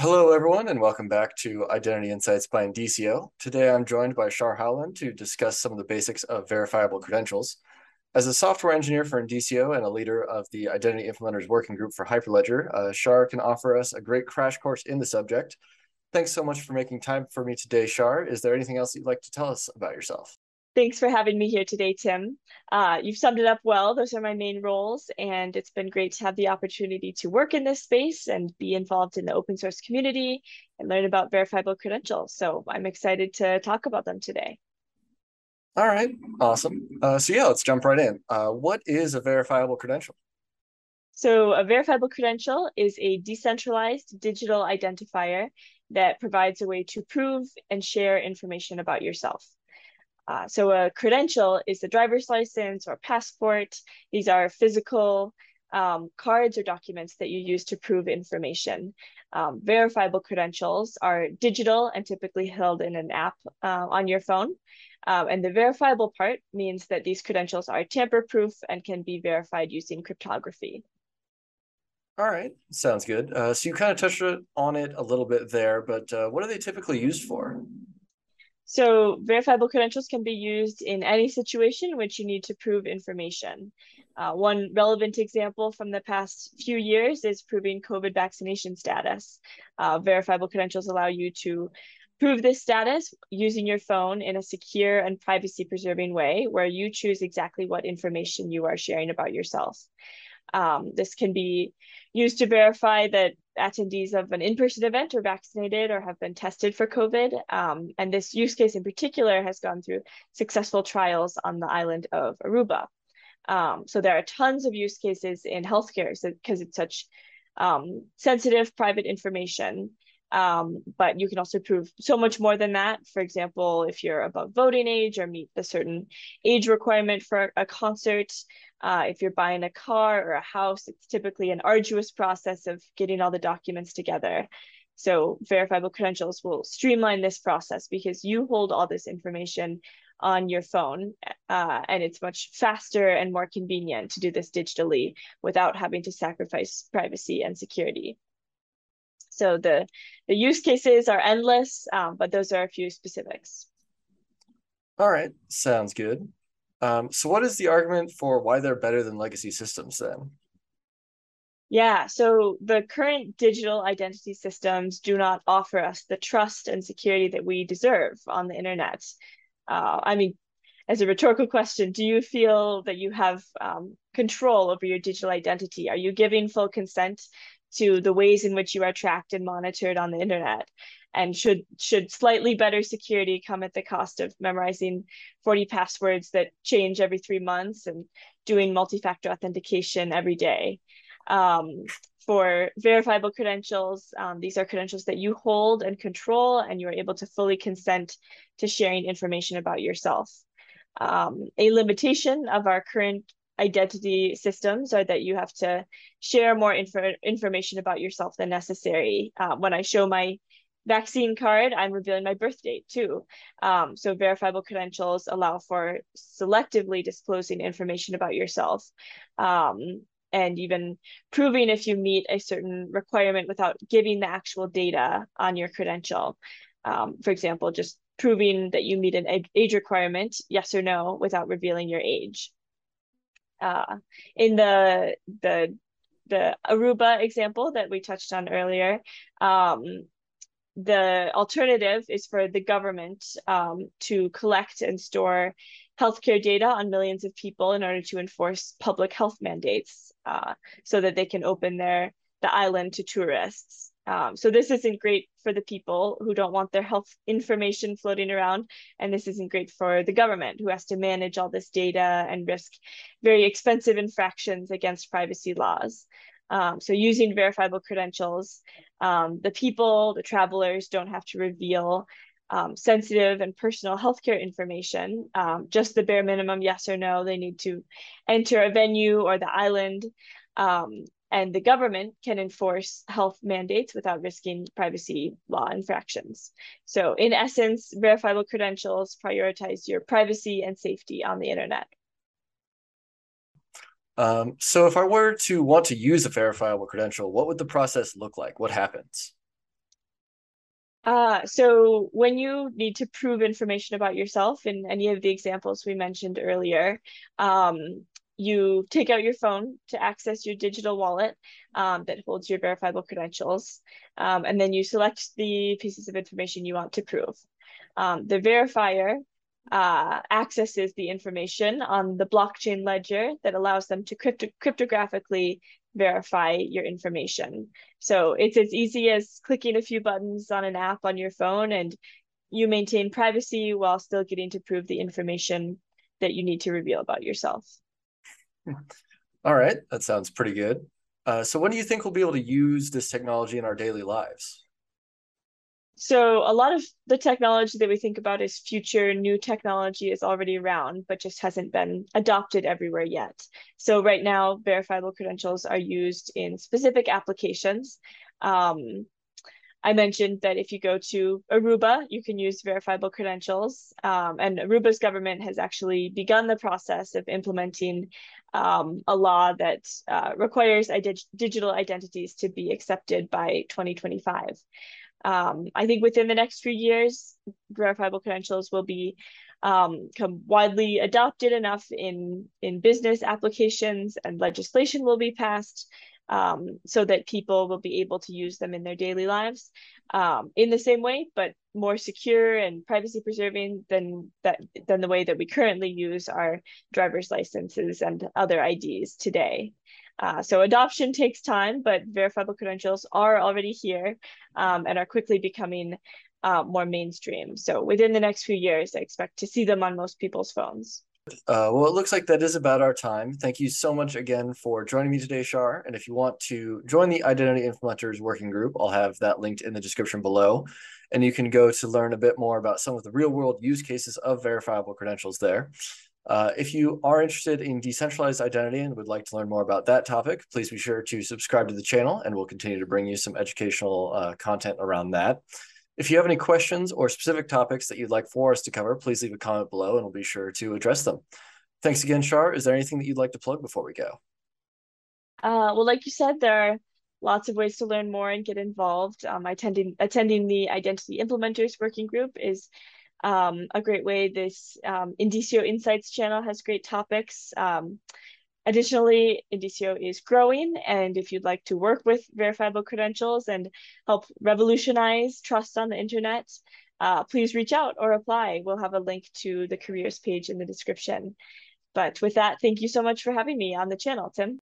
Hello, everyone, and welcome back to Identity Insights by Indicio. Today, I'm joined by Char Howland to discuss some of the basics of verifiable credentials. As a software engineer for Indicio and a leader of the Identity Implementers Working Group for Hyperledger, uh, Char can offer us a great crash course in the subject. Thanks so much for making time for me today, Char. Is there anything else you'd like to tell us about yourself? Thanks for having me here today, Tim. Uh, you've summed it up well. Those are my main roles, and it's been great to have the opportunity to work in this space and be involved in the open source community and learn about verifiable credentials. So I'm excited to talk about them today. All right, awesome. Uh, so yeah, let's jump right in. Uh, what is a verifiable credential? So a verifiable credential is a decentralized digital identifier that provides a way to prove and share information about yourself. Uh, so a credential is the driver's license or passport. These are physical um, cards or documents that you use to prove information. Um, verifiable credentials are digital and typically held in an app uh, on your phone. Um, and the verifiable part means that these credentials are tamper-proof and can be verified using cryptography. All right, sounds good. Uh, so you kind of touched on it a little bit there, but uh, what are they typically used for? So verifiable credentials can be used in any situation in which you need to prove information. Uh, one relevant example from the past few years is proving COVID vaccination status. Uh, verifiable credentials allow you to prove this status using your phone in a secure and privacy preserving way where you choose exactly what information you are sharing about yourself. Um, this can be used to verify that attendees of an in-person event are vaccinated or have been tested for COVID. Um, and this use case in particular has gone through successful trials on the island of Aruba. Um, so there are tons of use cases in healthcare because so, it's such um, sensitive private information. Um, but you can also prove so much more than that. For example, if you're above voting age or meet the certain age requirement for a concert, uh, if you're buying a car or a house, it's typically an arduous process of getting all the documents together. So verifiable credentials will streamline this process because you hold all this information on your phone uh, and it's much faster and more convenient to do this digitally without having to sacrifice privacy and security. So the, the use cases are endless, um, but those are a few specifics. All right, sounds good. Um, so what is the argument for why they're better than legacy systems then? Yeah, so the current digital identity systems do not offer us the trust and security that we deserve on the internet. Uh, I mean, as a rhetorical question, do you feel that you have um, control over your digital identity? Are you giving full consent to the ways in which you are tracked and monitored on the internet? and should should slightly better security come at the cost of memorizing 40 passwords that change every three months and doing multi-factor authentication every day um, for verifiable credentials um, these are credentials that you hold and control and you are able to fully consent to sharing information about yourself um, a limitation of our current identity systems are that you have to share more info information about yourself than necessary. Uh, when I show my vaccine card, I'm revealing my birth date too. Um, so verifiable credentials allow for selectively disclosing information about yourself um, and even proving if you meet a certain requirement without giving the actual data on your credential. Um, for example, just proving that you meet an age requirement, yes or no, without revealing your age. Uh, in the the the Aruba example that we touched on earlier, um, the alternative is for the government um, to collect and store healthcare data on millions of people in order to enforce public health mandates uh, so that they can open their the island to tourists. Um, so this isn't great for the people who don't want their health information floating around, and this isn't great for the government who has to manage all this data and risk very expensive infractions against privacy laws. Um, so using verifiable credentials, um, the people, the travelers don't have to reveal um, sensitive and personal healthcare information, um, just the bare minimum yes or no. They need to enter a venue or the island. Um, and the government can enforce health mandates without risking privacy law infractions. So in essence, verifiable credentials prioritize your privacy and safety on the internet. Um, so if I were to want to use a verifiable credential, what would the process look like? What happens? Uh, so when you need to prove information about yourself in any of the examples we mentioned earlier, um, you take out your phone to access your digital wallet um, that holds your verifiable credentials, um, and then you select the pieces of information you want to prove. Um, the verifier uh, accesses the information on the blockchain ledger that allows them to crypto cryptographically verify your information. So it's as easy as clicking a few buttons on an app on your phone and you maintain privacy while still getting to prove the information that you need to reveal about yourself. All right, that sounds pretty good. Uh, so when do you think we'll be able to use this technology in our daily lives? So a lot of the technology that we think about is future new technology is already around, but just hasn't been adopted everywhere yet. So right now, verifiable credentials are used in specific applications. Um, I mentioned that if you go to Aruba, you can use verifiable credentials. Um, and Aruba's government has actually begun the process of implementing um, a law that uh, requires digital identities to be accepted by 2025. Um, I think within the next few years, verifiable credentials will be um, widely adopted enough in in business applications, and legislation will be passed um, so that people will be able to use them in their daily lives um, in the same way, but more secure and privacy preserving than that than the way that we currently use our driver's licenses and other IDs today. Uh, so adoption takes time, but verifiable credentials are already here um, and are quickly becoming uh, more mainstream. So within the next few years, I expect to see them on most people's phones. Uh, well, it looks like that is about our time. Thank you so much again for joining me today, Char. And if you want to join the Identity Implementers Working Group, I'll have that linked in the description below. And you can go to learn a bit more about some of the real world use cases of verifiable credentials there. Uh, if you are interested in decentralized identity and would like to learn more about that topic, please be sure to subscribe to the channel and we'll continue to bring you some educational uh, content around that. If you have any questions or specific topics that you'd like for us to cover, please leave a comment below and we'll be sure to address them. Thanks again, Char. Is there anything that you'd like to plug before we go? Uh, well, like you said, there are lots of ways to learn more and get involved. Um, attending, attending the Identity Implementers Working Group is um, a great way. This um, Indicio Insights channel has great topics. Um, additionally, Indicio is growing, and if you'd like to work with verifiable credentials and help revolutionize trust on the internet, uh, please reach out or apply. We'll have a link to the careers page in the description. But with that, thank you so much for having me on the channel, Tim.